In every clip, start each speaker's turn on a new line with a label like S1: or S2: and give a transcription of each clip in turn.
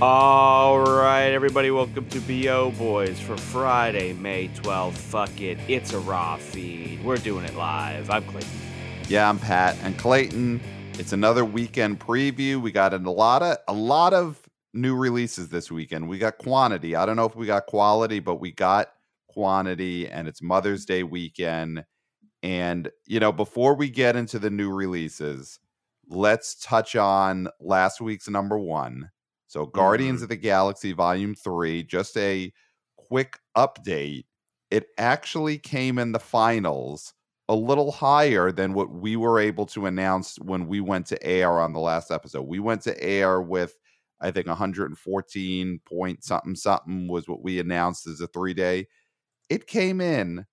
S1: All right, everybody, welcome to BO Boys for Friday, May 12th. Fuck it, it's a raw feed. We're doing it live. I'm Clayton.
S2: Yeah, I'm Pat and Clayton. It's another weekend preview. We got a lot of a lot of new releases this weekend. We got quantity. I don't know if we got quality, but we got quantity, and it's Mother's Day weekend. And you know, before we get into the new releases, let's touch on last week's number one. So, Guardians
S1: Mhm.
S2: of the Galaxy Volume 3, just a quick update. It actually came in the finals a little higher than what we were able to announce when we went to air on the last episode. We went to air with, I think, 114 point something something was what we announced as a three day. It came in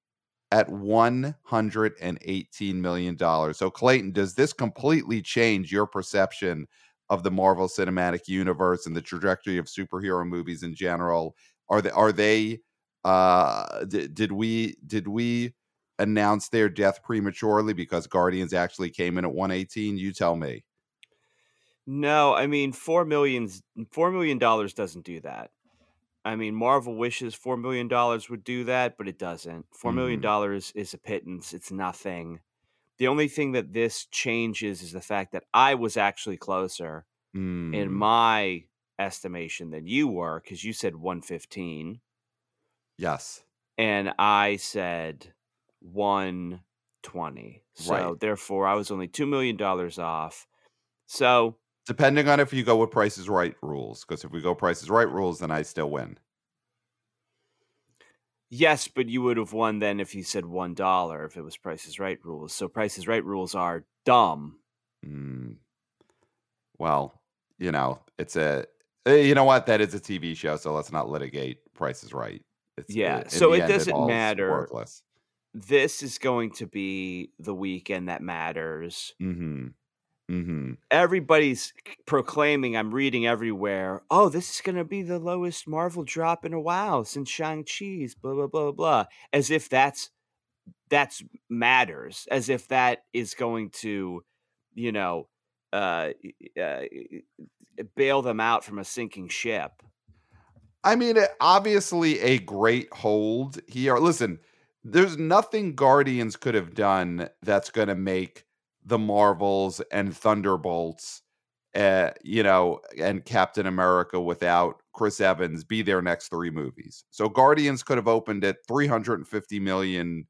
S2: at $118 million. So, Clayton, does this completely change your perception of the Marvel Cinematic Universe and the trajectory of superhero movies in general? Are they, are they, uh, d- did we, did we announce their death prematurely because Guardians actually came in at 118? You tell me.
S1: No, I mean, $4 millions, $4 million doesn't do that. I mean, Marvel wishes $4 million would do that, but it doesn't. $4 million is a pittance, it's nothing. The only thing that this changes is the fact that I was actually closer in
S2: Mm,
S1: my estimation than you were because you said 115
S2: yes.
S1: and I said 120. So
S2: Right.
S1: therefore, I was only $2 million off. So
S2: Depending on if you go with Price is Right rules, because if we go Price is Right rules, then I still win.
S1: Yes, but you would have won then if you said one dollar if it was Price's Right rules. So Price's Right rules are dumb.
S2: Mm, well, you know, it's a. eh, You know what? That is a TV show, so let's not litigate. Price's Right. It's
S1: Yeah,
S2: in
S1: so it
S2: end,
S1: doesn't
S2: all's
S1: matter.
S2: Worthless.
S1: This is going to be the weekend that matters.
S2: Mm-hmm. Mm-hmm.
S1: Everybody's proclaiming, I'm reading everywhere, oh, this is going to be the lowest Marvel drop in a while since Shang-Chi's, blah, blah, blah, blah. As if that's that's matters, as if that is going to, you know, uh, uh, bail them out from a sinking ship.
S2: I mean, obviously a great hold here. Listen, there's nothing Guardians could have done that's going to make the Marvels and Thunderbolts, uh, you know, and Captain America without Chris Evans be their next three movies. So Guardians could have opened at 350 million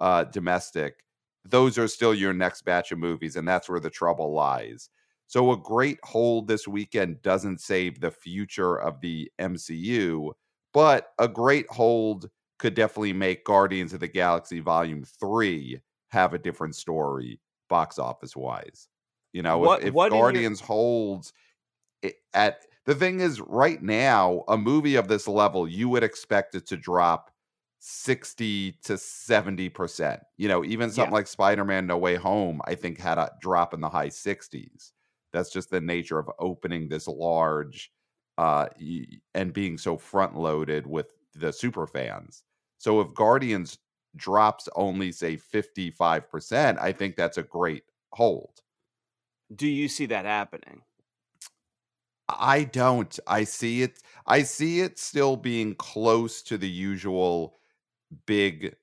S2: uh, domestic. Those are still your next batch of movies, and that's where the trouble lies. So a great hold this weekend doesn't save the future of the MCU, but a great hold could definitely make Guardians of the Galaxy Volume 3 have a different story box office wise. You know,
S1: What-
S2: if, if
S1: what in your-
S2: Guardians holds it at the thing is right now, a movie of this level, you would expect it to drop 60 to 70%. You know, even something
S1: Yeah.
S2: like Spider-Man No Way Home, I think had a drop in the high 60s. That's just the nature of opening this large uh and being so front loaded with the super fans. So if Guardians drops only say 55%, I think that's a great hold.
S1: Do you see that happening?
S2: I don't. I see it. I see it still being close to the usual big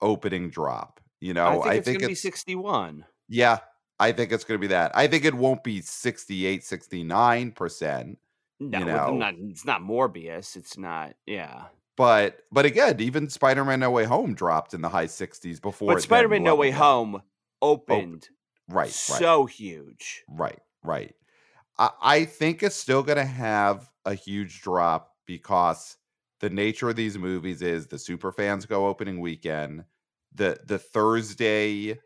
S2: opening drop. You know,
S1: I think it's going to be 61.
S2: yeah, I think it's going to be that. I think it won't be 68, 69%.
S1: No, it's
S2: know.
S1: not, it's not Morbius. It's not, yeah.
S2: But but again, even Spider-Man No Way Home dropped in the high 60s before.
S1: But Spider Man No Way. Home opened
S2: Right, right.
S1: so huge.
S2: Right, right. I, I think it's still going to have a huge drop because the nature of these movies is the super fans go opening weekend, the the Thursday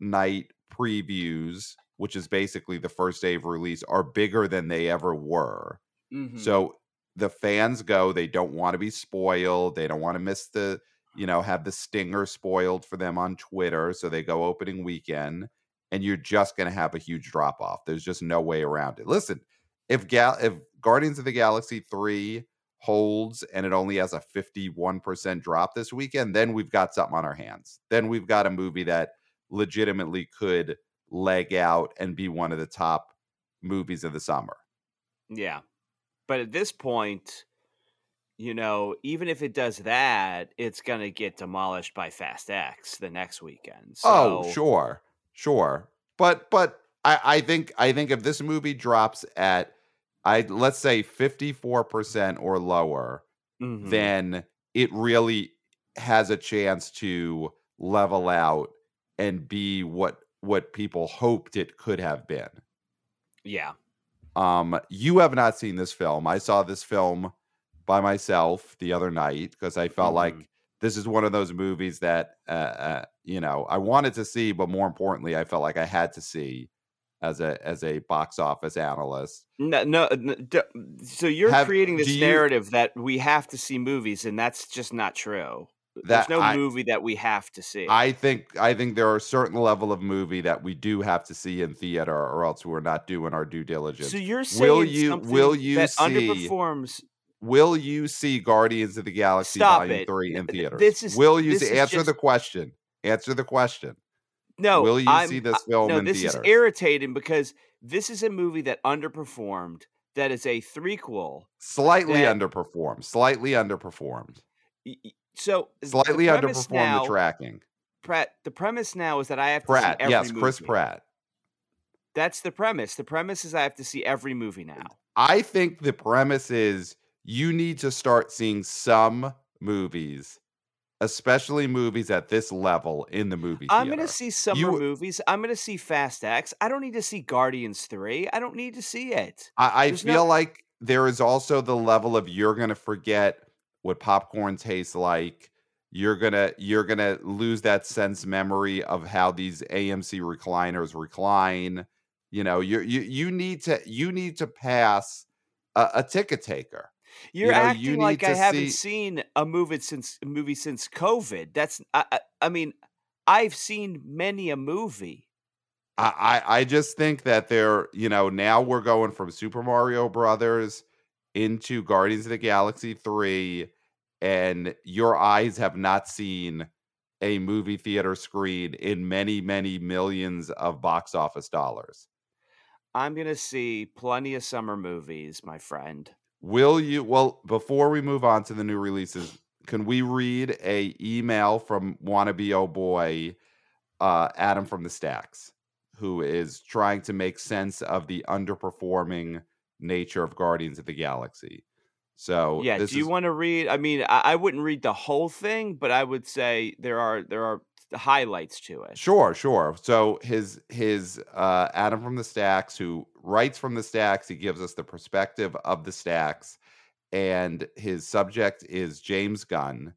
S2: night previews, which is basically the first day of release, are bigger than they ever were.
S1: Mhm.
S2: So the fans go, they don't want to be spoiled, they don't want to miss the, you know, have the stinger spoiled for them on Twitter, so they go opening weekend and you're just going to have a huge drop off. There's just no way around it. Listen, if Gal if Guardians of the Galaxy 3 holds and it only has a 51% drop this weekend, then we've got something on our hands. Then we've got a movie that legitimately could leg out and be one of the top movies of the summer.
S1: yeah. But at this point, you know, even if it does that, it's gonna get demolished by Fast X the next weekend.
S2: Oh, sure, sure. But but I, I think I think if this movie drops at I let's say 54% or lower,
S1: mhm.
S2: then it really has a chance to level out and be what what people hoped it could have been.
S1: yeah.
S2: Um, you have not seen this film. I saw this film by myself the other night because I felt
S1: Mhm.
S2: like this is one of those movies that uh, uh, you know I wanted to see, but more importantly, I felt like I had to see as a as a box office analyst.
S1: No, no. n- d- So you're
S2: Have
S1: creating this
S2: you
S1: narrative that we have to see movies, and that's just not true. There's no
S2: I
S1: movie that we have to see.
S2: I think I think there are a certain level of movie that we do have to see in theater, or else we're not doing our due diligence.
S1: So you're
S2: Will
S1: saying
S2: you
S1: something
S2: will you
S1: that
S2: see
S1: underperforms.
S2: will you see Guardians of the Galaxy
S1: Stop
S2: Volume
S1: it.
S2: 3 in
S1: Th- th-
S2: theaters?
S1: This is
S2: Will you see answer the question? Answer the question.
S1: no.
S2: Will you
S1: I'm
S2: see this film
S1: no.
S2: in
S1: This is irritating because this is a movie that underperformed. That is a threequel.
S2: Slightly
S1: That
S2: underperformed. Slightly underperformed.
S1: y- so
S2: Slightly
S1: premise
S2: underperformed the tracking.
S1: Pratt. The premise now is that I have to see
S2: Pratt, yes, Chris. Pratt.
S1: That's the premise. The premise is I have to see every movie now.
S2: I think the premise is you need to start seeing some movies, especially movies at this level in the movie Theater.
S1: I'm gonna see summer
S2: You
S1: movies. I'm gonna see Fast X. I don't need to see Guardians 3. I don't need to see it.
S2: I, I feel
S1: no
S2: like there is also the level of you're gonna forget what popcorn tastes like. You're gonna you're gonna lose that sense memory of how these AMC recliners recline. You know, you you you need to you need to pass a, a ticket taker.
S1: You're
S2: You know, you
S1: acting like I haven't
S2: see
S1: seen a movie since a movie since COVID. That's I, I, I mean, I've seen many a movie.
S2: I, I I just think that they're, you know, now we're going from Super Mario Brothers into Guardians of the Galaxy 3, and your eyes have not seen a movie theater screen in many, many millions of box office dollars.
S1: I'm gonna see plenty of summer movies, my friend.
S2: Will you well, before we move on to the new releases, can we read a email from wannabe oh boy uh Adam from the Stacks, who is trying to make sense of the underperforming nature of Guardians of the Galaxy. So
S1: Yeah, do you
S2: is
S1: want to read? I mean, I, I wouldn't read the whole thing, but I would say there are there are highlights to it.
S2: Sure, sure. So his his uh Adam from the Stacks who writes from the Stacks, he gives us the perspective of the Stacks and his subject is James Gunn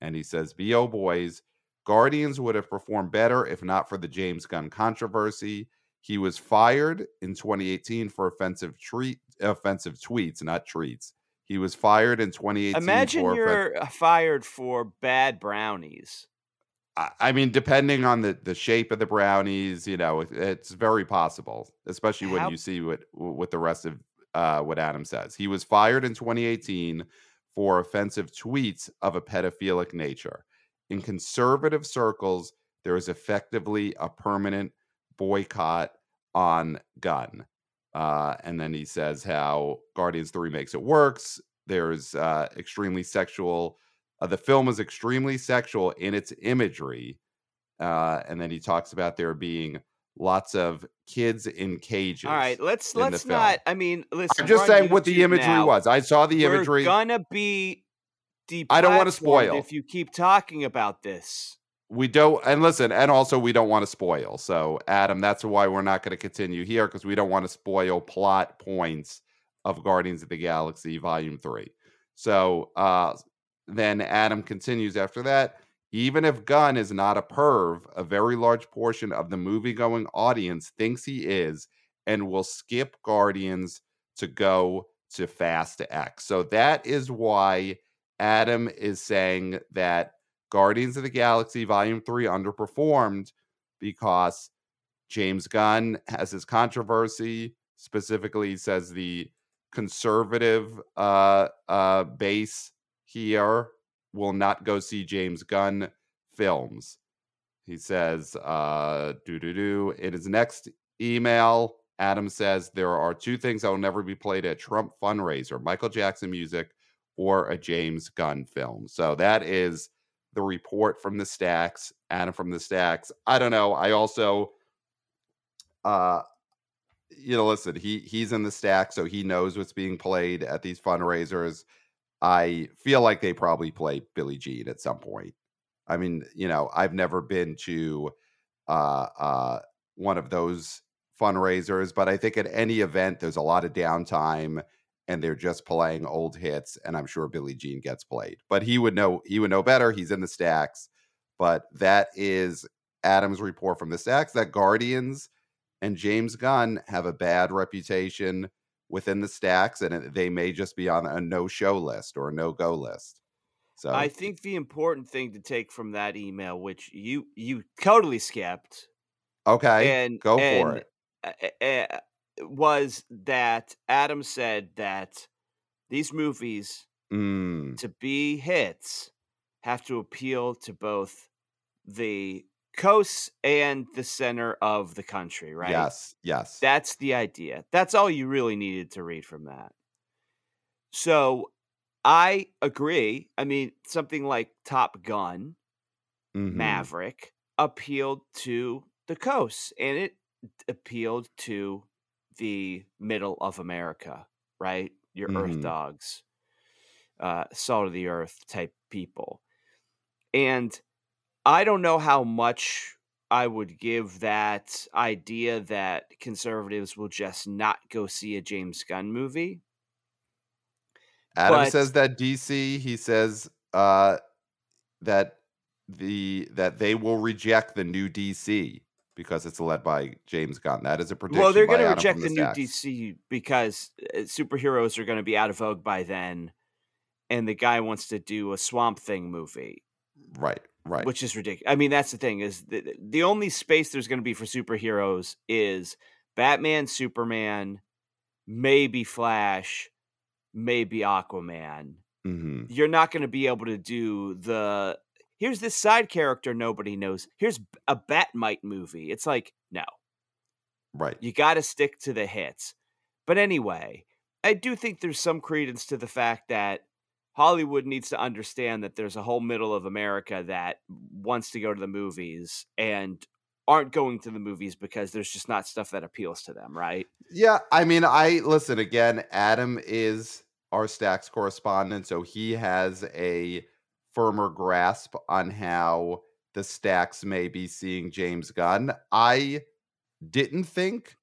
S2: and he says, "BO boys, Guardians would have performed better if not for the James Gunn controversy. He was fired in 2018 for offensive treat offensive tweets, not treats. He was fired in 2018
S1: Imagine you're uh, fired for bad brownies.
S2: I I mean, depending on the the shape of the brownies, you know, it, it's very possible, especially when
S1: How
S2: you see what what the rest of uh, what Adam says. He was fired in 2018 for offensive tweets of a pedophilic nature. In conservative circles, there is effectively a permanent boycott on Gunn. Uh, and then he says how Guardians 3 makes it works. There's uh, extremely sexual uh, the film is extremely sexual in its imagery. Uh, and then he talks about there being lots of kids in cages All
S1: right, let's let's not. I mean, listen,
S2: I'm just saying what the imagery
S1: now.
S2: was. I saw the
S1: We're
S2: imagery.
S1: gonna be
S2: I don't want to spoil.
S1: if you keep talking about this.
S2: We don't, and listen, and also we don't want to spoil. So, Adam, that's why we're not going to continue here because we don't want to spoil plot points of Guardians of the Galaxy Volume 3. So, uh, then Adam continues after that. Even if Gunn is not a perv, a very large portion of the movie going audience thinks he is and will skip Guardians to go to Fast X. So that is why Adam is saying that Guardians of the Galaxy Volume 3 underperformed because James Gunn has his controversy. Specifically, he says the conservative uh, uh, base here will not go see James Gunn films. He says, uh, doo doo doo, in his next email, Adam says there are two things that will never be played at Trump fundraiser: Michael Jackson music or a James Gunn film. So that is the report from the stacks. Adam from the stacks. I don't know. I also, uh, you know, listen. He he's in the stack, so he knows what's being played at these fundraisers. I feel like they probably play Billie Jean at some point. I mean, you know, I've never been to uh, uh, one of those fundraisers, but I think at any event, there's a lot of downtime and they're just playing old hits. And I'm sure Billie Jean gets played, but he would know, he would know better. He's in the stacks, but that is Adam's report from the stacks that Guardians and James Gunn have a bad reputation within the stacks and they may just be on a no show list or a no go list. So
S1: I think the important thing to take from that email, which you you totally skipped,
S2: okay,
S1: and
S2: go
S1: and,
S2: for it.
S1: Was that Adam said that these movies
S2: Mm,
S1: to be hits have to appeal to both the coasts and the center of the country, right?
S2: Yes, yes.
S1: That's the idea. That's all you really needed to read from that. So I agree. I mean, something like Top Gun,
S2: Mhm.
S1: Maverick appealed to the coasts and it appealed to the middle of America, right? Your earth
S2: Mhm.
S1: dogs, uh, salt of the earth type people. And I don't know how much I would give that idea that conservatives will just not go see a James Gunn movie.
S2: Adam
S1: But
S2: says that DC, he says uh that the that they will reject the new DC because it's led by James Gunn. That is a prediction.
S1: well, they're going to reject
S2: from
S1: the new DC because uh, superheroes are going to be out of vogue by then, and the guy wants to do a Swamp Thing movie,
S2: Right, right.
S1: which is ridiculous. I mean, that's the thing is the, the only space there's going to be for superheroes is Batman, Superman, maybe Flash, maybe Aquaman.
S2: hmm
S1: You're not going to be able to do the here's this side character nobody knows. Here's a Bat-Mite movie. It's like no.
S2: Right.
S1: You got to stick to the hits. But anyway, I do think there's some credence to the fact that Hollywood needs to understand that there's a whole middle of America that wants to go to the movies and aren't going to the movies because there's just not stuff that appeals to them, right?
S2: Yeah, I mean, I listen again. Adam is our stacks correspondent, so he has a firmer grasp on how the stacks may be seeing James Gunn. I didn't think,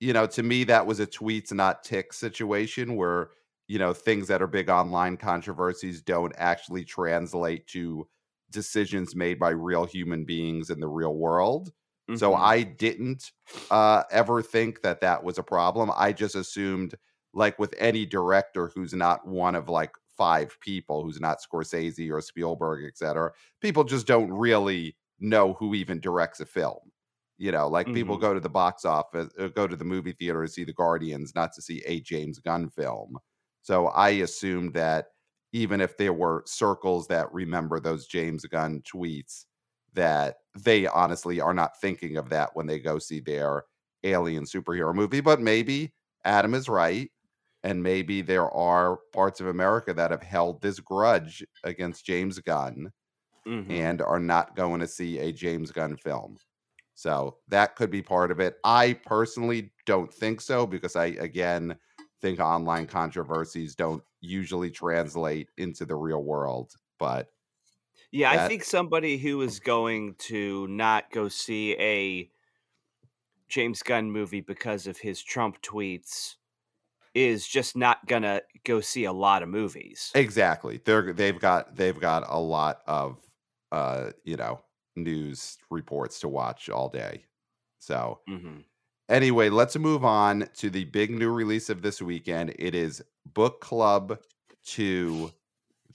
S2: you know, to me that was a tweets not tick situation where you know things that are big online controversies don't actually translate to decisions made by real human beings in the real world. So
S1: Mhm.
S2: I didn't uh, ever think that that was a problem. I just assumed, like with any director who's not one of like five people, who's not Scorsese or Spielberg, et cetera, people just don't really know who even directs a film. You know, like people
S1: Mhm.
S2: go to the box office, uh, go to the movie theater to see The Guardians, not to see a James Gunn film. So I assumed that even if there were circles that remember those James Gunn tweets, that they honestly are not thinking of that when they go see their alien superhero movie. But maybe Adam is right. And maybe there are parts of America that have held this grudge against James Gunn
S1: Mhm.
S2: and are not going to see a James Gunn film. So that could be part of it. I personally don't think so because I, again, think online controversies don't usually translate into the real world. But
S1: Yeah, I think somebody who is going to not go see a James Gunn movie because of his Trump tweets is just not gonna go see a lot of movies.
S2: Exactly. They're they've got they've got a lot of uh, you know, news reports to watch all day. So
S1: Mhm.
S2: anyway, let's move on to the big new release of this weekend. It is Book Club 2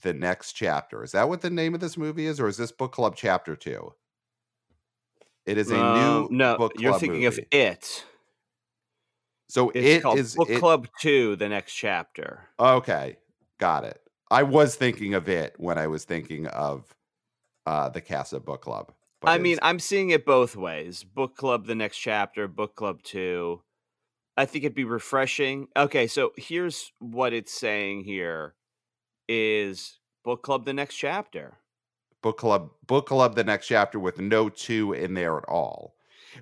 S2: The Next Chapter. Is that what the name of this movie is, or is this Book Club Chapter 2? It is a
S1: Um,
S2: new
S1: no,
S2: book
S1: you're thinking
S2: movie.
S1: of it.
S2: So
S1: It's
S2: it
S1: called
S2: is
S1: Book
S2: it-
S1: Club Two: The Next Chapter.
S2: Okay, got it. I was thinking of it when I was thinking of uh the Casa Book Club. but
S1: I mean, I'm seeing it both ways: Book Club: The Next Chapter, Book Club Two. I think it'd be refreshing. Okay, so here's what it's saying here is book club the next chapter.
S2: Book club, book club, the next chapter with no two in there at all.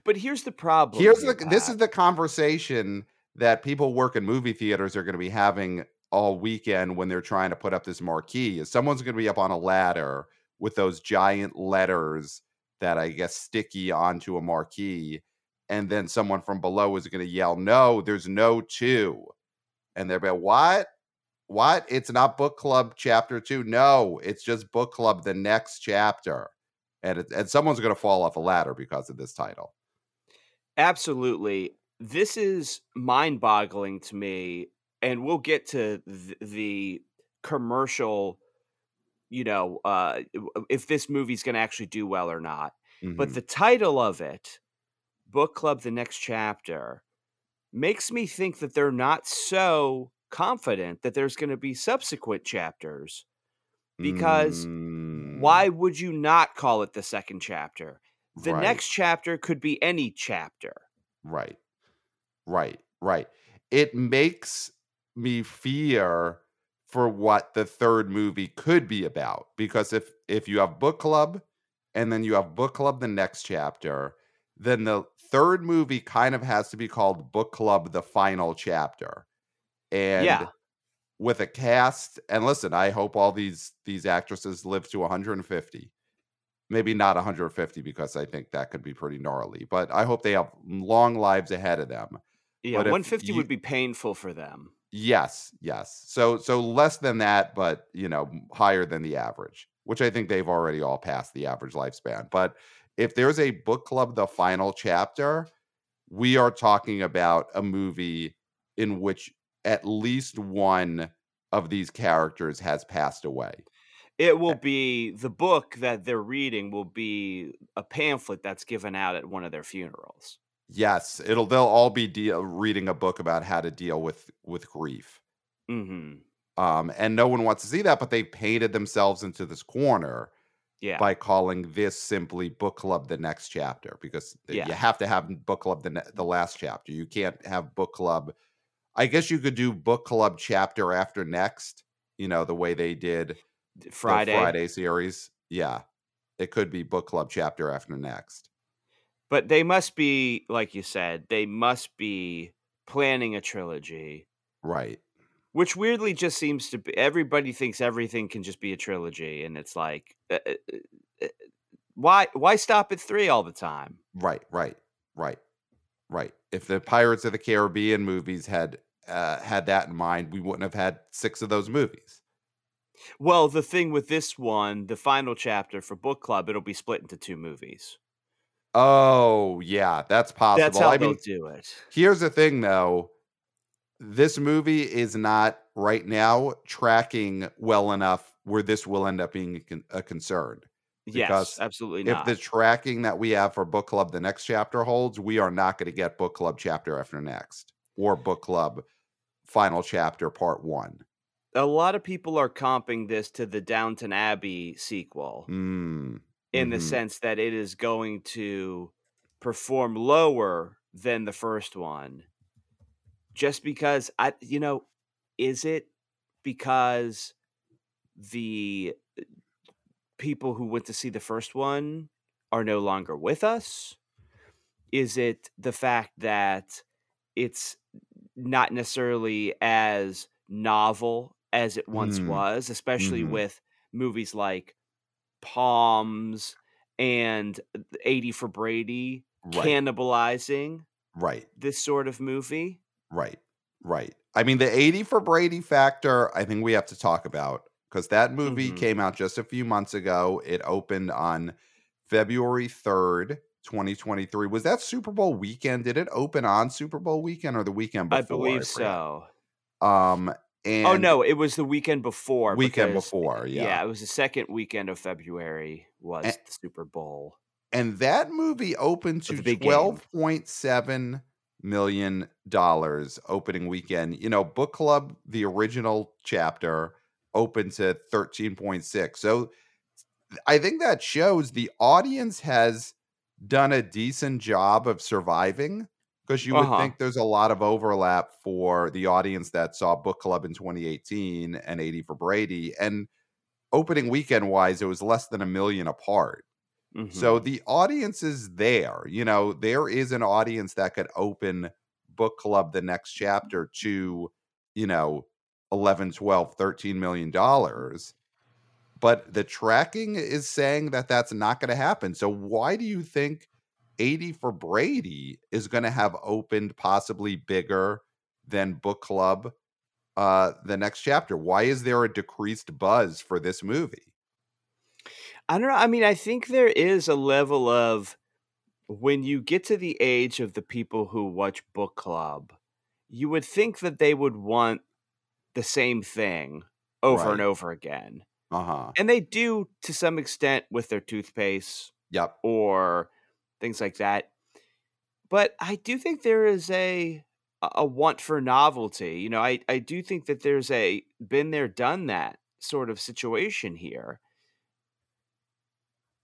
S1: But here's the problem.
S2: Here's the this is the conversation that people work in movie theaters are going to be having all weekend when they're trying to put up this marquee. Is someone's going to be up on a ladder with those giant letters that I guess sticky onto a marquee, and then someone from below is going to yell, "No, there's no two," and they'll be what? What? It's not book club chapter two. No, it's just book club the next chapter, and it, and someone's going to fall off a ladder because of this title.
S1: Absolutely. This is mind-boggling to me, and we'll get to th- the commercial. You know, uh, if this movie's going to actually do well or not. But
S2: Mhm.
S1: the title of it, Book Club The Next Chapter, makes me think that they're not so confident that there's going to be subsequent chapters. Because
S2: Mm,
S1: why would you not call it the second chapter? The
S2: right,
S1: next chapter could be any chapter.
S2: right, right, right. It makes me fear for what the third movie could be about because if if you have book club and then you have book club the next chapter, then the third movie kind of has to be called book club the final chapter. And
S1: Yeah.
S2: with a cast and listen, I hope all these these actresses live to 150. Maybe not 150 because I think that could be pretty gnarly, but I hope they have long lives ahead of them.
S1: Yeah,
S2: But
S1: 150
S2: you
S1: would be painful for them.
S2: Yes, yes. So so less than that, but you know, higher than the average, which I think they've already all passed the average lifespan. But if there's a book club the final chapter, we are talking about a movie in which at least one of these characters has passed away.
S1: It will be the book that they're reading will be a pamphlet that's given out at one of their funerals.
S2: Yes, it'll they'll all be deal, reading a book about how to deal with with grief.
S1: Mhm.
S2: Um, and no one wants to see that, but they painted themselves into this corner
S1: Yeah.
S2: by calling this simply book club the next chapter because
S1: Yeah.
S2: you have to have book club the ne- the last chapter. You can't have book club. I guess you could do book club chapter after next. You know the way they did
S1: Friday.
S2: Friday series. Yeah, it could be book club chapter after next.
S1: But they must be like you said, they must be planning a trilogy,
S2: Right.
S1: which weirdly just seems to be everybody thinks everything can just be a trilogy and it's like uh, uh, uh, uh, why why stop at 3 all the time?
S2: Right. Right. Right. Right. If the Pirates of the Caribbean movies had uh, had that in mind, we wouldn't have had six of those movies.
S1: Well, the thing with this one, the final chapter for book club, it'll be split into two movies.
S2: Oh, yeah, that's possible.
S1: That's how
S2: I
S1: they'll
S2: mean,
S1: do it.
S2: here's the thing though. This movie is not right now tracking well enough where this will end up being a, con- a concern.
S1: Yes, absolutely
S2: if
S1: not.
S2: the tracking that we have for book club the next chapter holds, we are not going to get book club chapter after next or book club final chapter part one.
S1: A lot of people are comping this to the Downton Abbey sequel
S2: Mm,
S1: in the
S2: mhm.
S1: sense that it is going to perform lower than the first one. Just because I you know, is it because the uh, people who went to see the first one are no longer with us? Is it the fact that it's not necessarily as novel as it once
S2: Mm,
S1: was, especially
S2: mhm.
S1: with movies like Poms and 80 for Brady
S2: Right,
S1: cannibalizing
S2: right.
S1: this sort of movie?
S2: Right. Right. I mean, the 80 for Brady factor, I think we have to talk about because that movie
S1: Mhm.
S2: came out just a few months ago. It opened on February 3rd, 2023. Was that Super Bowl weekend? Did it open on Super Bowl weekend or the weekend before?
S1: I believe
S2: forget.
S1: so.
S2: Um, Oh, and
S1: Oh no, it was the weekend before
S2: weekend
S1: because
S2: before,
S1: yeah,
S2: yeah.
S1: it was the second weekend of February was
S2: A-
S1: the Super Bowl
S2: And that movie opened to
S1: big game.
S2: $12.7 million opening weekend. You know, Book Club, the original chapter, opened to 13.6. So I think that shows the audience has done a decent job of surviving because you would
S1: Uh-huh.
S2: think there's a lot of overlap for the audience that saw Book Club in 2018 and 80 for Brady. And opening weekend wise, it was less than a million apart. So
S1: Mhm.
S2: the audience is there. You know, there is an audience that could open Book Club the next chapter to, you know, 11, 12, 13 million dollars. But the tracking is saying that that's not going to happen. So why do you think 80 for Brady is going to have opened possibly bigger than Book Club uh the next chapter? Why is there a decreased buzz for this movie?
S1: I don't know. I mean, I think there is a level of when you get to the age of the people who watch book club, you would think that they would want the same thing over and over again.
S2: Uh-huh.
S1: And they do to some extent with their toothpaste
S2: Yep.
S1: or things like that. But I do think there is a a want for novelty. You know, I I do think that there's a been there, done that sort of situation here.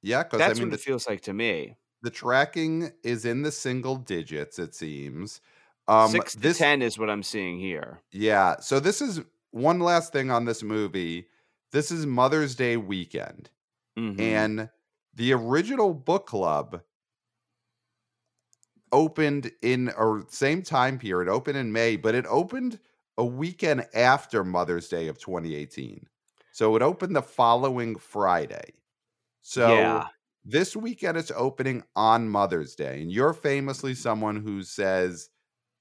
S2: Yeah, because I
S1: That's
S2: mean
S1: what
S2: the
S1: it feels like to me.
S2: the tracking is in the single digits, it seems. Um
S1: 6 to
S2: this
S1: 10 is what I'm seeing here.
S2: yeah, so this is one last thing on this movie. This is Mother's Day weekend.
S1: Mhm.
S2: And the original book club opened in or same time period, opened in May, but it opened a weekend after Mother's Day of 2018. So it opened the following Friday. So
S1: Yeah.
S2: this weekend it's opening on Mother's Day. And you're famously someone who says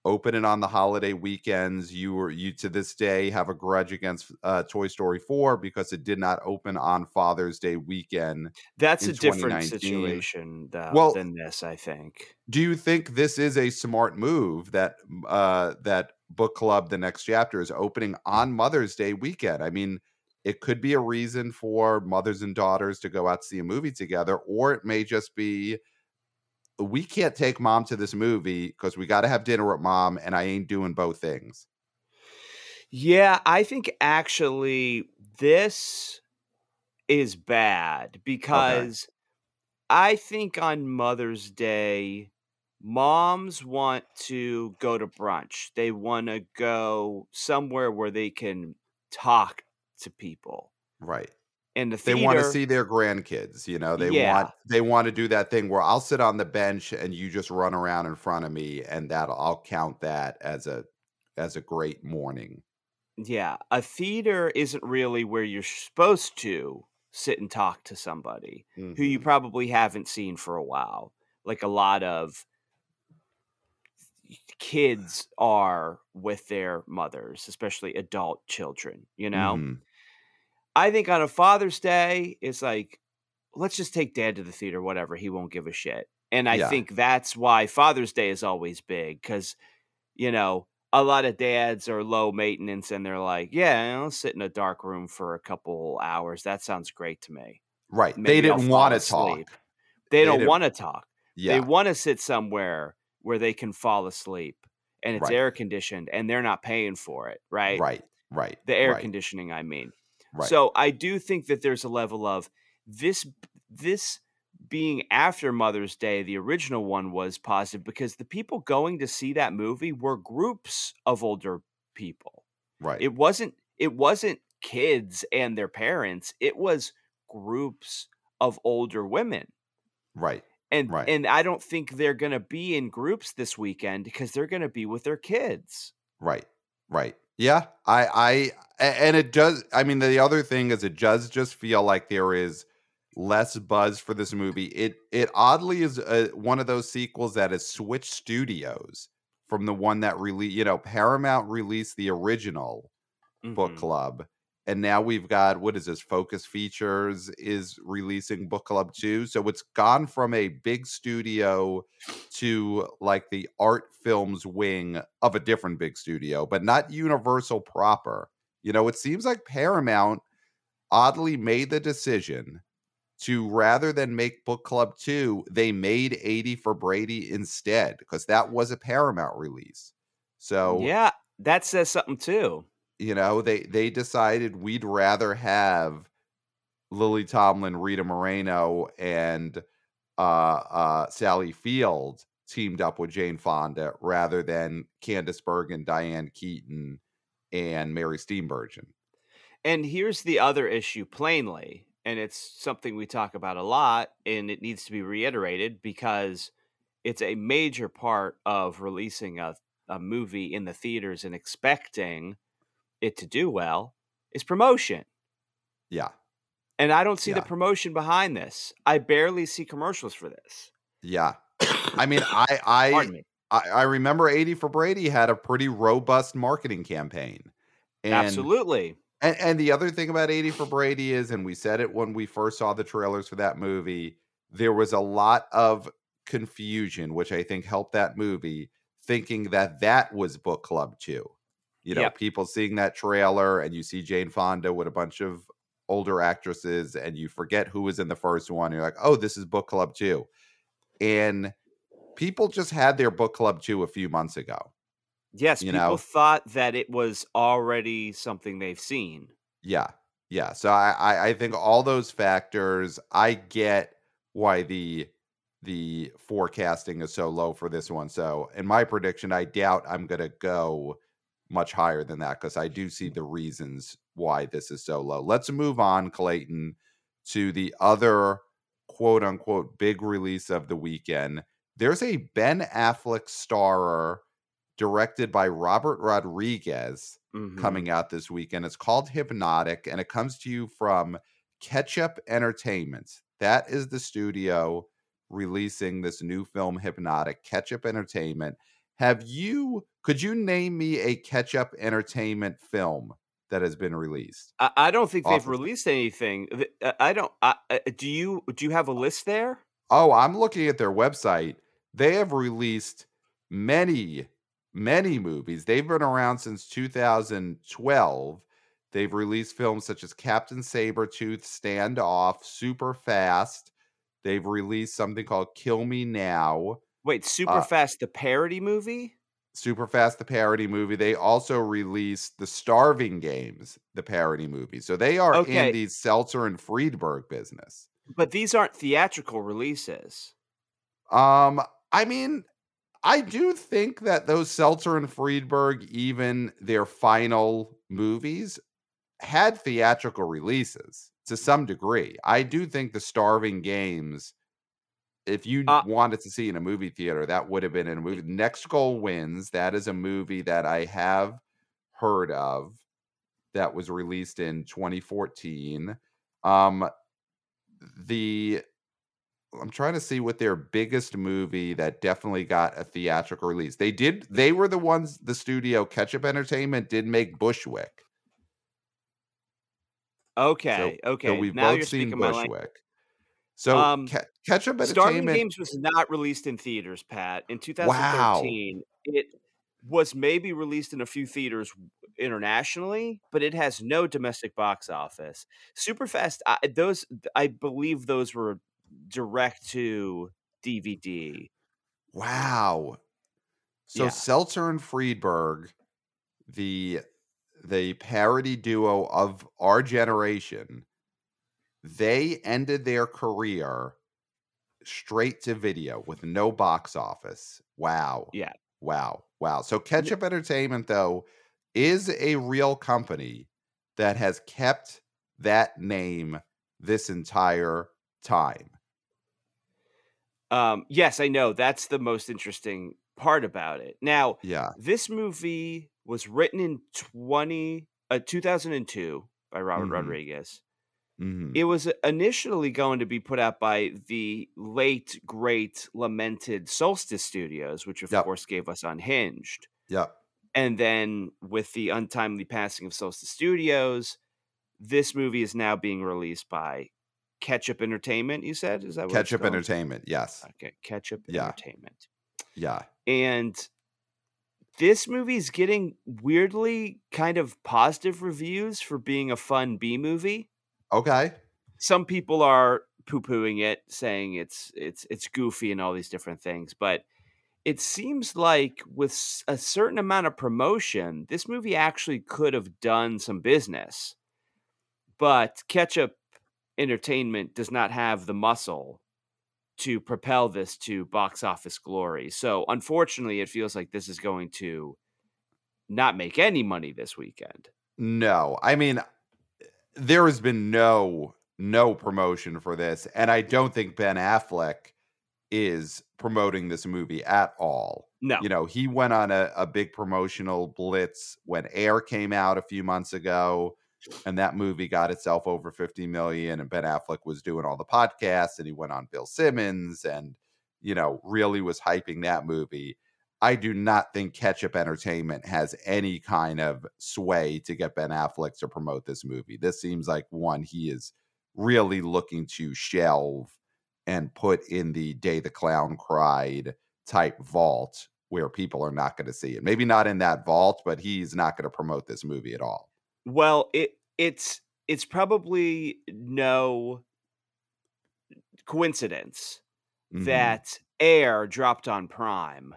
S2: open it on the holiday weekends. You were you to this day have a grudge against uh, Toy Story 4 because it did not open on Father's Day weekend
S1: That's a different situation though
S2: Well,
S1: than this, I think.
S2: do you think this is a smart move that uh that book club the next chapter is opening on Mother's Day weekend? I mean, it could be a reason for mothers and daughters to go out to see a movie together or it may just be we can't take mom to this movie because we got to have dinner with mom and I ain't doing both things.
S1: Yeah, I think actually this is bad
S2: Okay.
S1: because I think on Mother's Day, moms want to go to brunch. They want to go somewhere where they can talk to people.
S2: Right.
S1: In the
S2: They want to see their grandkids, you know. They want they want to do that thing where I'll sit on the bench and you just run around in front of me and that I'll count that as a as a great morning.
S1: yeah. A theater isn't really where you're supposed to sit and talk to somebody who you
S2: Mhm.
S1: probably haven't seen for a while. Like a lot of kids are with their mothers, especially adult children, you know?
S2: Mhm.
S1: I think on a Father's Day, it's like, let's just take dad to the theater, whatever. He won't give a shit. And I
S2: Yeah.
S1: think that's why Father's Day is always big because, you know, a lot of dads are low maintenance and they're like, yeah, I'll sit in a dark room for a couple hours. That sounds great to me.
S2: Right. They
S1: Maybe I'll
S2: didn't want to talk.
S1: They
S2: They
S1: don't want to talk. They want to sit somewhere where they can fall asleep and it's
S2: Right.
S1: air conditioned and they're not paying for it, right?
S2: Right. Right.
S1: The air
S2: Right.
S1: conditioning, I mean.
S2: Right.
S1: So I do think that there's a level of this this being after Mother's Day, the original one was positive because the people going to see that movie were groups of older people.
S2: Right.
S1: It wasn't it wasn't kids and their parents. It was groups of older women.
S2: Right.
S1: And
S2: Right.
S1: and I don't think they're going to be in groups this weekend because they're going to be with their kids.
S2: Right. Right. Yeah. I, I, and it does I mean the other thing is it does just feel like there is less buzz for this movie. It it oddly is uh one of those sequels that has switched studios from the one that really, you know, Paramount released the original book
S1: Mhm.
S2: club and now we've got what is this focus features is releasing book club 2 so it's gone from a big studio to like the art films wing of a different big studio but not universal proper you know it seems like paramount oddly made the decision to rather than make book club 2 they made 80 for brady instead because that was a paramount release so
S1: Yeah, that says something too.
S2: You know they they decided we'd rather have lily tomlin rita moreno and uh uh sally field teamed up with Jane Fonda rather than Candice Bergen, Diane Keaton, and Mary Steenburgen.
S1: And here's the other issue plainly, and it's something we talk about a lot, and it needs to be reiterated because it's a major part of releasing a, a movie in the theaters and expecting it to do well is promotion.
S2: Yeah.
S1: And I don't see
S2: Yeah.
S1: the promotion behind this. I barely see commercials for this.
S2: Yeah. I mean, I I. I, I remember 80 for Brady had a pretty robust marketing campaign. And,
S1: Absolutely.
S2: And, and the other thing about 80 for Brady is, and we said it when we first saw the trailers for that movie, there was a lot of confusion, which I think helped that movie, thinking that that was book club too. You know,
S1: Yep.
S2: people seeing that trailer and you see Jane Fonda with a bunch of older actresses and you forget who was in the first one. You're like, oh, this is book club too. And people just had their book club too a few months ago.
S1: Yes,
S2: you
S1: people
S2: know.
S1: thought that it was already something they've seen.
S2: Yeah. Yeah. So I, I I think all those factors, I get why the the forecasting is so low for this one. So in my prediction, I doubt I'm gonna go much higher than that because I do see the reasons why this is so low. Let's move on, Clayton, to the other quote unquote big release of the weekend. There's a Ben Affleck starer directed by Robert Rodriguez
S1: Mhm.
S2: coming out this weekend. It's called Hypnotic and it comes to you from Ketchup Entertainment. That is the studio releasing this new film Hypnotic, Ketchup Entertainment. Have you could you name me a Ketchup Entertainment film that has been released?
S1: I, I don't think they've released anything. Uh, I don't. I, uh, do you? Do you have a list there?
S2: Oh, I'm looking at their website. They have released many, many movies. They've been around since 2012. They've released films such as Captain Sabretooth, Stand Off, Super Fast. They've released something called Kill Me Now,
S1: Wait, Super
S2: Uh,
S1: Fast, the parody movie.
S2: Super Fast, the parody movie. They also released The Starving Games, the parody movie. So they are
S1: Okay.
S2: in the Seltzer and Friedberg business.
S1: But these aren't theatrical releases.
S2: Um, I mean, I do think that those Seltzer and Friedberg, even their final movies, had theatrical releases to some degree. I do think the Starving Games, if you
S1: Uh,
S2: wanted to see in a movie theater, that would have been in a movie. Next Goal Wins. That is a movie that I have heard of that was released in 2014. Um, the I'm trying to see what their biggest movie that definitely got a theatrical release. They did. They were the ones. The studio Ketchup Entertainment did make Bushwick.
S1: Okay, okay.
S2: So we've
S1: now
S2: both seen. Bushwick. So
S1: Um,
S2: Ke- Ketchup
S1: Starving
S2: Entertainment.
S1: Games was not released in theaters, Pat. In 2013, it was maybe released in a few theaters internationally, but it has no domestic box office. Superfast, I, those I believe those were direct to DVD.
S2: Wow. So
S1: Yeah.
S2: Seltzer and Friedberg, the the parody duo of our generation, they ended their career straight to video with no box office. Wow.
S1: Yeah.
S2: Wow. Wow. So Ketchup Entertainment though is a real company that has kept that name this entire time.
S1: Um, yes, I know. That's the most interesting part about it. Now,
S2: Yeah.
S1: this movie was written in 20 uh, 2002 by Robert
S2: Mhm.
S1: Rodriguez.
S2: Mhm.
S1: It was initially going to be put out by the late great lamented Solstice Studios, which of
S2: Yep.
S1: course gave us Unhinged.
S2: Yep.
S1: And then with the untimely passing of Solstice Studios, this movie is now being released by Ketchup Entertainment, you said? Is that what
S2: Ketchup? Entertainment. Yes.
S1: Okay, Ketchup
S2: Yeah.
S1: Entertainment.
S2: Yeah.
S1: And this movie's getting weirdly kind of positive reviews for being a fun B movie.
S2: Okay.
S1: Some people are poo-pooing it, saying it's it's it's goofy and all these different things, but it seems like with a certain amount of promotion, this movie actually could have done some business. But Ketchup Entertainment does not have the muscle to propel this to box office glory. So unfortunately, it feels like this is going to not make any money this weekend.
S2: No, I mean, there has been no no promotion for this, and I don't think Ben Affleck is promoting this movie at all.
S1: No,
S2: You know, he went on a, a big promotional blitz when Air came out a few months ago, and that movie got itself over 50 million. And Ben Affleck was doing all the podcasts, and he went on Bill Simmons and, you know, really was hyping that movie. I do not think Ketchup Entertainment has any kind of sway to get Ben Affleck to promote this movie. This seems like one he is really looking to shelve and put in the Day the Clown Cried type vault where people are not going to see it. Maybe not in that vault, but he's not going to promote this movie at all.
S1: Well, it it's it's probably no coincidence
S2: Mhm.
S1: that Air dropped on Prime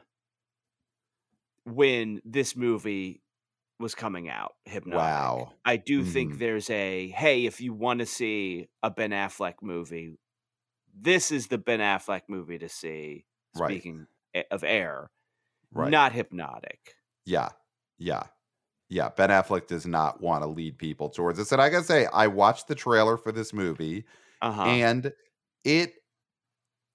S1: when this movie was coming out. Hypnotic.
S2: Wow.
S1: I do think
S2: Mhm.
S1: there's a hey, if you want to see a Ben Affleck movie, this is the Ben Affleck movie to see. Speaking a- of Air,
S2: Right.
S1: not Hypnotic.
S2: Yeah. Yeah. Yeah. Ben Affleck does not want to lead people towards this. And I gotta say, I watched the trailer for this movie,
S1: Uh huh.
S2: and it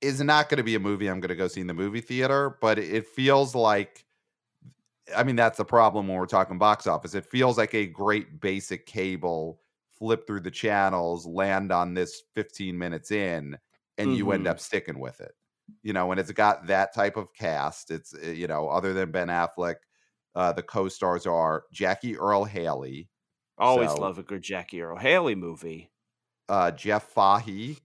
S2: is not going to be a movie I'm going to go see in the movie theater, but it feels like I mean, that's the problem when we're talking box office. It feels like a great basic cable, flip through the channels, land on this 15 minutes in, and you end
S1: Mhm.
S2: up sticking with it. You know, and it's got that type of cast. It's, uh, you know, other than Ben Affleck, uh, the co stars are Jackie Earle Haley,
S1: Always
S2: so-
S1: love a good Jackie Earle Haley movie.
S2: uh, Jeff Fahey,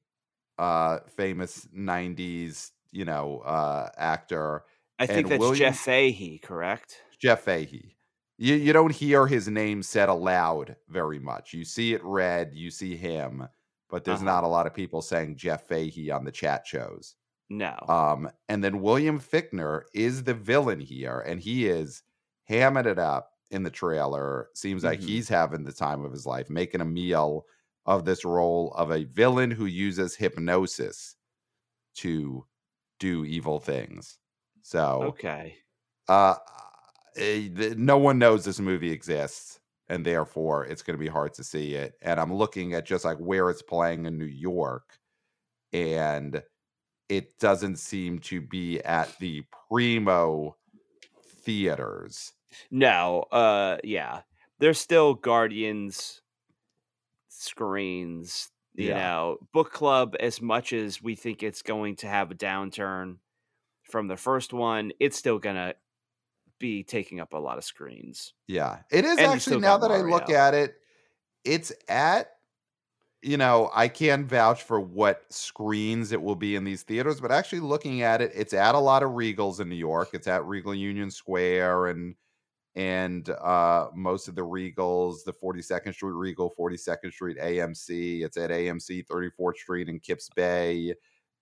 S2: uh, famous 90s, you know, uh, actor,
S1: I think
S2: And
S1: that's
S2: William-
S1: Jeff Fahey, correct?
S2: Jeff Fahey. You you don't hear his name said aloud very much. You see it read, you see him, but there's
S1: Uh-huh.
S2: not a lot of people saying Jeff Fahey on the chat shows.
S1: No.
S2: Um, and then William Fichtner is the villain here, and he is hamming it up in the trailer. Seems like
S1: Mhm.
S2: he's having the time of his life, making a meal of this role of a villain who uses hypnosis to do evil things. So
S1: okay.
S2: uh no one knows this movie exists and therefore it's going to be hard to see it and i'm looking at just like where it's playing in new york and it doesn't seem to be at the primo theaters
S1: No. Uh. Yeah. There's still Guardians screens. You
S2: Yeah.
S1: know, book club. As much as we think it's going to have a downturn from the first one, it's still gonna be taking up a lot of screens.
S2: yeah it is
S1: And
S2: actually now that i look at it it's at you know i can vouch for what screens it will be in these theaters but actually looking at it it's at a lot of regals in new york it's at regal union square and and uh most of the regals the 42nd street regal 42nd street amc it's at amc 34th street in kips bay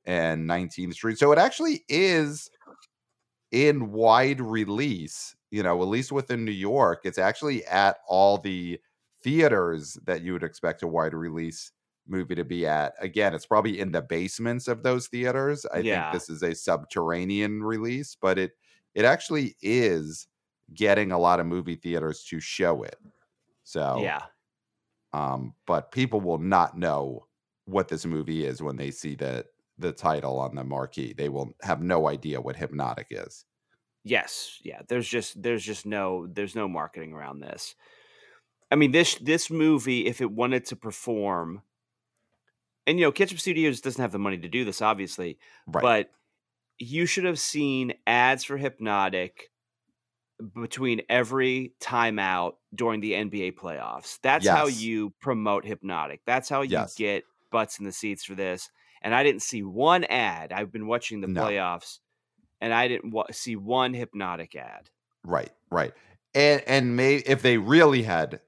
S2: and 19th street so it actually is in wide release you know at least within new york it's actually at all the theaters that you would expect a wide release movie to be at again it's probably in the basements of those theaters i
S1: Yeah.
S2: think this is a subterranean release but it it actually is getting a lot of movie theaters to show it so
S1: Yeah.
S2: um but people will not know what this movie is when they see the the title on the marquee they will have no idea what hypnotic is
S1: Yes, yeah. There's just there's just no there's no marketing around this. I mean this this movie, if it wanted to perform, and you know, Ketchup Studios doesn't have the money to do this, obviously,
S2: right
S1: but you should have seen ads for Hypnotic between every timeout during the NBA playoffs. That's how you promote Hypnotic. That's how you
S2: Yes.
S1: get butts in the seats for this. And I didn't see one ad. I've been watching the
S2: No.
S1: playoffs, and I didn't wa- see one Hypnotic ad.
S2: right right and and may if they really had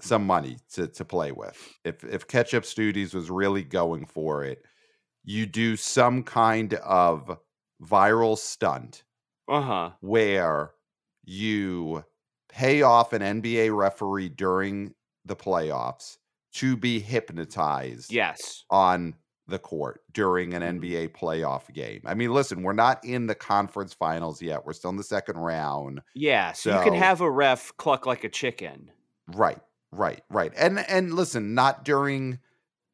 S2: some money to to play with if if ketchup studios was really going for it you do some kind of viral stunt
S1: Uh huh.
S2: where you pay off an NBA referee during the playoffs to be hypnotized
S1: Yes.
S2: on the court during an
S1: Mhm.
S2: NBA playoff game. I mean, listen, we're not in the conference finals yet. We're still in the second round.
S1: Yeah, so, you can have a ref cluck like a chicken.
S2: Right, right, right. And and listen, not during,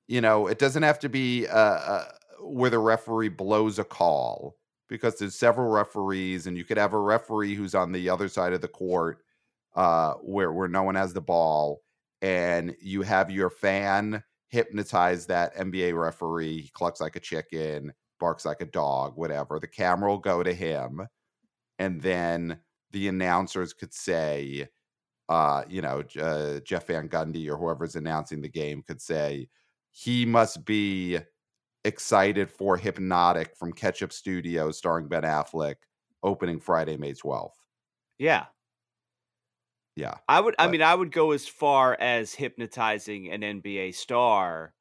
S2: you know, it doesn't have to be uh, uh where the referee blows a call because there's several referees, and you could have a referee who's on the other side of the court, uh, where where no one has the ball, and you have your fan hypnotize that NBA referee. He clucks like a chicken, barks like a dog, whatever. The camera will go to him, and then the announcers could say uh, you know, uh, Jeff Van Gundy or whoever's announcing the game could say he must be excited for Hypnotic from Ketchup Studios starring Ben Affleck opening Friday, May 12th.
S1: Yeah.
S2: Yeah.
S1: I would I mean I would go as far as hypnotizing an NBA star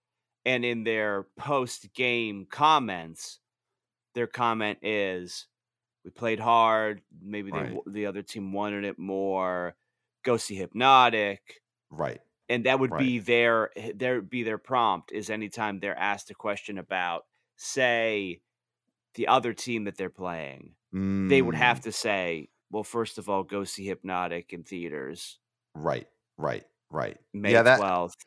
S1: and in their post game comments their comment is we played hard, maybe they
S2: Right.
S1: the other team wanted it more. Go see Hypnotic.
S2: Right.
S1: And that would
S2: Right.
S1: be their their be their prompt is anytime they're asked a question about say the other team that they're playing, they would have
S2: Mm,
S1: to say, well first of all go see Hypnotic in theaters.
S2: Right. Right. Right.
S1: May
S2: yeah. That.
S1: 12th.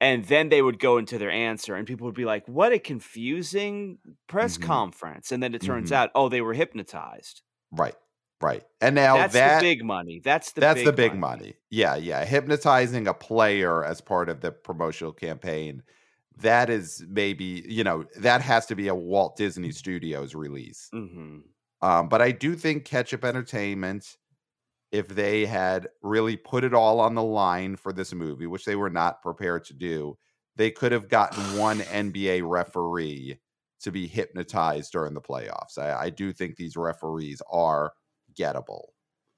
S1: And then they would go into their answer, and people would be like, What a confusing press
S2: Mhm.
S1: conference. And then it turns
S2: Mhm.
S1: out, oh, they were hypnotized.
S2: Right. Right. And now
S1: That's
S2: that
S1: the big money. That's the
S2: that's
S1: big
S2: the big money. Yeah, yeah. Hypnotizing a player as part of the promotional campaign. That is maybe, you know, that has to be a Walt Disney Studios release.
S1: hmm
S2: Um, but I do think Ketchup Entertainment, if they had really put it all on the line for this movie, which they were not prepared to do, they could have gotten one NBA referee to be hypnotized during the playoffs. I, I do think these referees are gettable.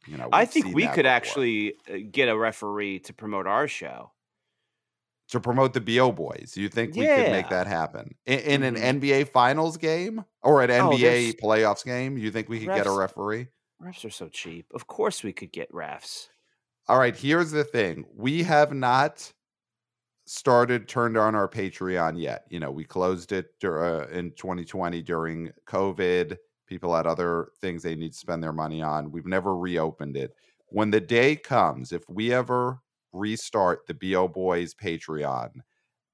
S2: You know,
S1: I think we could
S2: before.
S1: actually uh, get a referee to promote our show.
S2: To promote the BO boys. You think we could make that happen in, in an NBA Finals game or an
S1: Oh,
S2: NBA
S1: there's-
S2: playoffs game? You think we could get a referee?
S1: Refs are so cheap. Of course we could get refs.
S2: All right, here's the thing. We have not started turned on our Patreon yet. You know, we closed it dur- uh, in 2020 during COVID. People had other things they need to spend their money on. We've never reopened it. When the day comes, if we ever restart the BO oh Boys Patreon,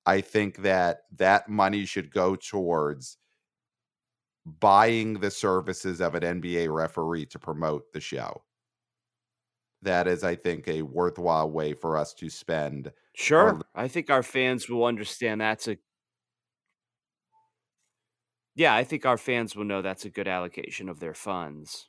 S2: I think that that money should go towards buying the services of an NBA referee to promote the show that is i think a worthwhile way for us to spend
S1: Sure.
S2: li-
S1: I think our fans will understand that's a Yeah, I think our fans will know that's a good allocation of their funds.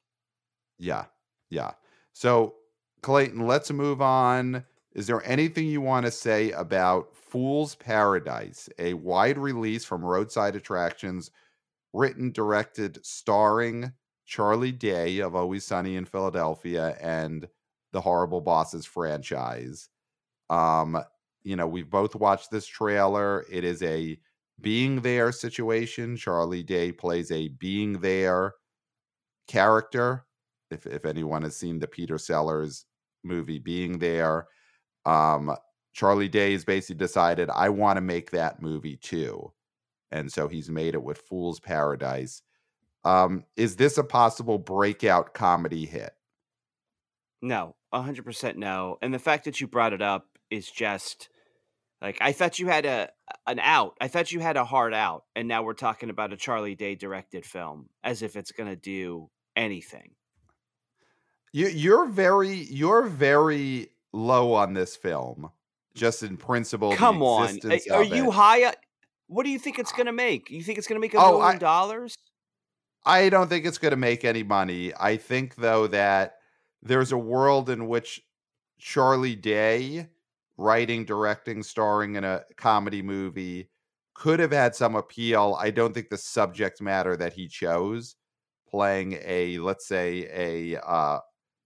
S2: yeah yeah so clayton let's move on is there anything you want to say about fool's paradise a wide release from roadside attractions written directed starring charlie day of always sunny in philadelphia and the horrible bosses franchise? Um you know we've both watched this trailer. It is a being there situation. Charlie day plays a being there character if if anyone has seen the peter sellers movie being there um charlie day has basically decided i want to make that movie too and so he's made it with fool's paradise um is this a possible breakout comedy hit
S1: No, 100% no. And the fact that you brought it up is just like I thought you had a an out. I thought you had a hard out and now we're talking about a Charlie Day directed film as if it's going to do anything.
S2: You you're very you're very low on this film, just in principle.
S1: Come on. A- Are you
S2: it.
S1: high What do you think it's going to make? You think it's going to make a
S2: Oh,
S1: million
S2: I-
S1: dollars?
S2: I don't think it's going to make any money. I think though that there's a world in which Charlie Day writing, directing, starring in a comedy movie could have had some appeal. I don't think the subject matter that he chose, playing a let's say a uh,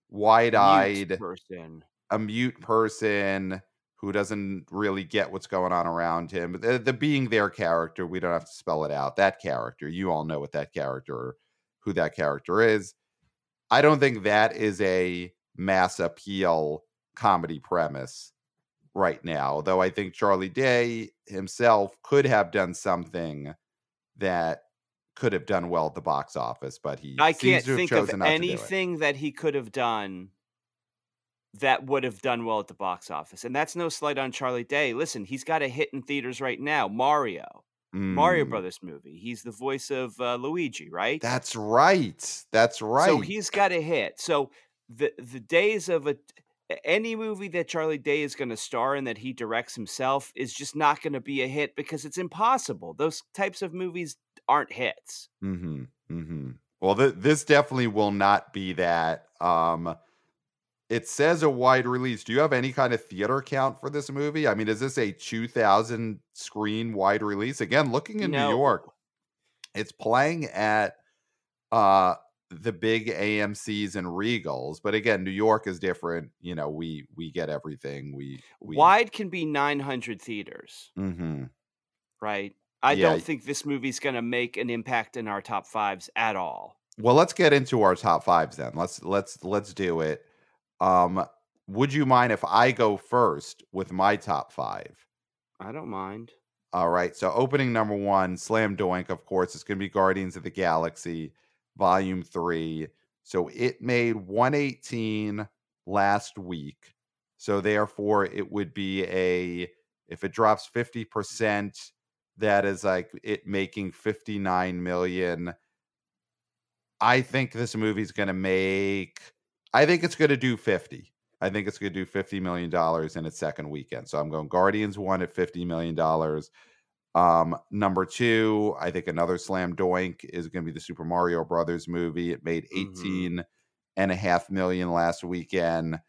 S2: wide-eyed
S1: person.
S2: A mute person who doesn't really get what's going on around him. The, the being there character, we don't have to spell it out. That character, you all know what that character, who that character is. I don't think that is a mass appeal comedy premise right now, though I think Charlie Day himself could have done something that could have done well at the box office, but he
S1: I
S2: seems
S1: can't
S2: to have
S1: think of
S2: chosen not to do it.
S1: anything that he could have done that would have done well at the box office. And that's no slight on Charlie Day. Listen, he's got a hit in theaters right now, Mario. Mario
S2: Mm,
S1: Brothers movie. He's the voice of uh, Luigi, right?
S2: that's right. That's right.
S1: So he's got a hit. So the the days of a any movie that Charlie Day is going to star in that he directs himself is just not going to be a hit because it's impossible. Those types of movies aren't hits.
S2: Mm-hmm. Mm-hmm. Well, th- this definitely will not be that. Um, it says a wide release. Do you have any kind of theater count for this movie? I mean, is this a 2,000 screen wide release? Again, looking in New York, it's playing at uh the big AMC's and Regals, but again, New York is different. You know, we we get everything. We we.
S1: Wide can be 900 theaters,
S2: Mm-hmm.
S1: right? I
S2: Yeah.
S1: don't think this movie's going to make an impact in our top fives at all.
S2: Well, let's get into our top fives then. Let's let's let's do it. Um, would you mind if I go first with my top five?
S1: I don't mind.
S2: All right. So opening number one, Slam Doink, of course, it's gonna be Guardians of the Galaxy, Volume Three. So it made 118 last week. So therefore, it would be a if it drops 50%, that is like it making 59 million. I think this movie's going to make, I think it's going to do 50. I think it's going to do $50 million in its second weekend. So I'm going Guardians 1 at $50 million. Um, number two, I think another slam doink is going to be the Super Mario Brothers movie. It made
S1: Mhm.
S2: 18 and a half million last weekend.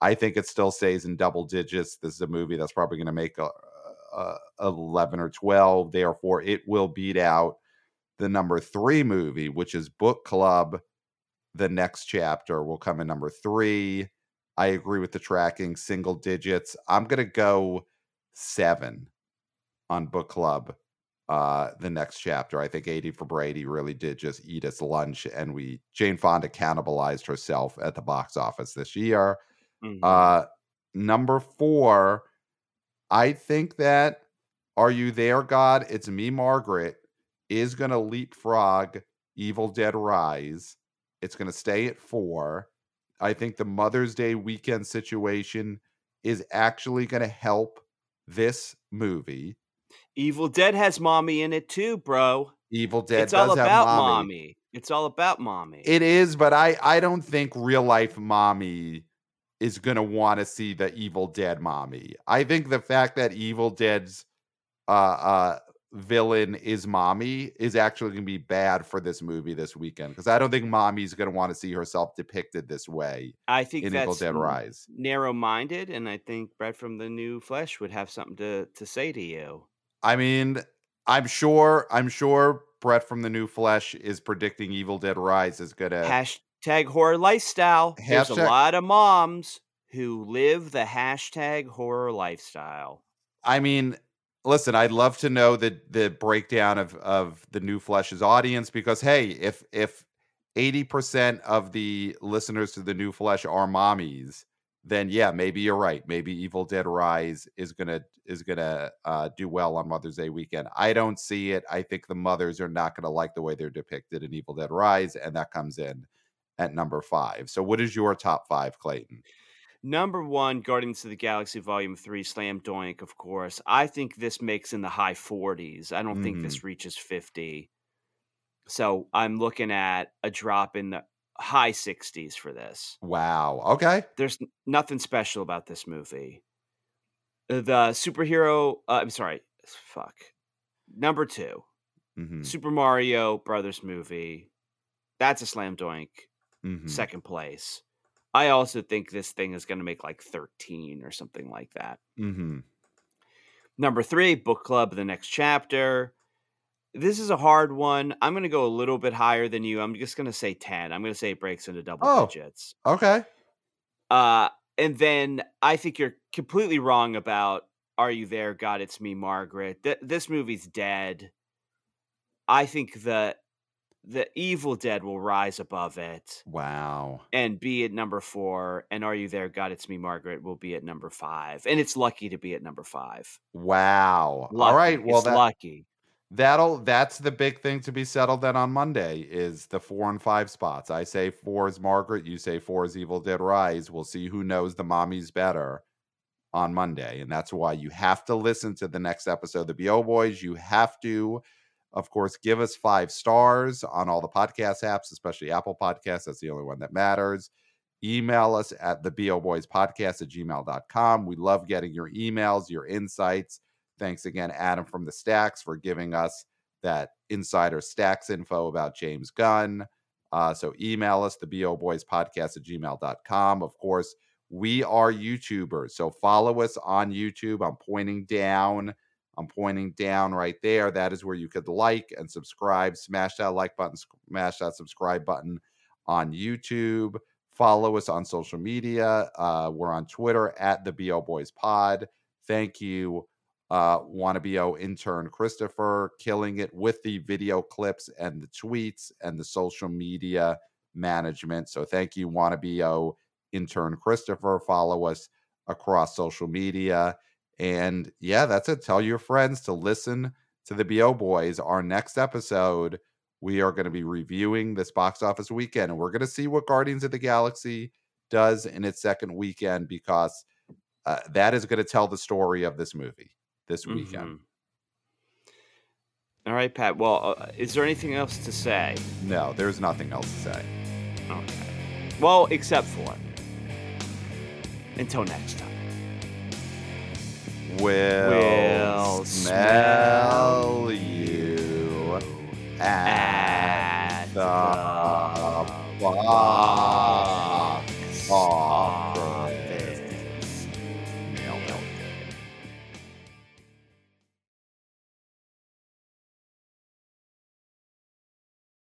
S2: I think it still stays in double digits. This is a movie that's probably going to make a, a 11 or 12. Therefore, it will beat out the number three movie, which is Book Club. The next chapter will come in number three. I agree with the tracking, single digits. I'm going to go seven on Book Club. Uh, the next chapter, I think 80 for Brady really did just eat its lunch, and we Jane Fonda cannibalized herself at the box office this year.
S1: Mhm.
S2: Uh, number four, I think that Are You There, God? It's Me, Margaret is going to leapfrog Evil Dead Rise. It's going to stay at four. I think the Mother's Day weekend situation is actually going to help this movie.
S1: Evil Dead has mommy in it too, bro.
S2: Evil Dead
S1: it's all
S2: does have
S1: about
S2: mommy.
S1: mommy. It's all about mommy.
S2: It is, but I I don't think real life mommy is gonna want to see the Evil Dead mommy. I think the fact that Evil Dead's uh uh villain is mommy is actually gonna be bad for this movie this weekend because I don't think mommy's gonna want to see herself depicted this way
S1: I think
S2: in Evil Dead Rise.
S1: narrow-minded, and I think Brett from the New Flesh would have something to to say to you.
S2: I mean, I'm sure I'm sure Brett from the New Flesh is predicting Evil Dead Rise is gonna
S1: Hashtag horror lifestyle. There's a lot of moms who live the hashtag horror lifestyle.
S2: I mean, listen, I'd love to know the the breakdown of of the new Flesh's audience because hey, if if 80% of the listeners to the new Flesh are mommies, then yeah, maybe you're right. Maybe Evil Dead Rise is gonna is gonna uh, do well on Mother's Day weekend. I don't see it. I think the mothers are not gonna like the way they're depicted in Evil Dead Rise, and that comes in at number five. So, what is your top five, Clayton?
S1: Number one, Guardians of the Galaxy Volume 3, Slam Doink, of course. I think this makes in the high 40s. I don't think
S2: Mhm.
S1: this reaches 50. So I'm looking at a drop in the high 60s for this.
S2: Wow. Okay.
S1: There's nothing special about this movie. Uh, The superhero, uh, I'm sorry, fuck. Number two,
S2: hmm
S1: Super Mario Brothers movie. That's a slam doink.
S2: hmm
S1: Second place. I also think this thing is going to make like 13 or something like that.
S2: hmm
S1: Number three, book club, the next chapter. This is a hard one. I'm going to go a little bit higher than you. I'm just going to say 10. I'm going to say it breaks into double
S2: Oh.
S1: digits.
S2: Okay.
S1: Uh, and then I think you're completely wrong about Are You There, God? It's Me, Margaret. Th- this movie's dead. I think the the Evil Dead will rise above it
S2: Wow.
S1: and be at number four. And Are You There, God? It's Me, Margaret will be at number five. And it's lucky to be at number five.
S2: Wow.
S1: Lucky.
S2: All right. Well,
S1: it's
S2: that
S1: lucky.
S2: that'll that's the big thing to be settled then on Monday is the four and five spots. I say four is Margaret, you say four is Evil Dead Rise. We'll see who knows the mommies better on Monday. And that's why you have to listen to the next episode of the BO Boys. You have to, of course, give us five stars on all the podcast apps, especially Apple Podcasts. That's the only one that matters. Email us at the BO Boys Podcast at gmail.com. We love getting your emails, your insights. Thanks again, Adam from the Stacks, for giving us that insider stacks info about James Gunn. Uh, so email us, the BO Boys Podcast at gmail.com. Of course, we are YouTubers. So follow us on YouTube. I'm pointing down. I'm pointing down right there. That is where you could like and subscribe. Smash that like button, smash that subscribe button on YouTube. Follow us on social media. Uh, we're on Twitter at the BO Boys Pod. Thank you, uh, wannabe intern Christopher, killing it with the video clips and the tweets and the social media management. So thank you, wannabe intern Christopher. Follow us across social media. And yeah, that's it. Tell your friends to listen to the BO Boys. Our next episode, we are going to be reviewing this box office weekend and we're going to see what Guardians of the Galaxy does in its second weekend because uh, that is going to tell the story of this movie this weekend. Mm-hmm.
S1: All right, Pat. Well, uh, is there anything else to say?
S2: No, there's nothing else to say.
S1: Okay. Well, except for until next time.
S2: We'll, we'll smell, smell you at, the box office.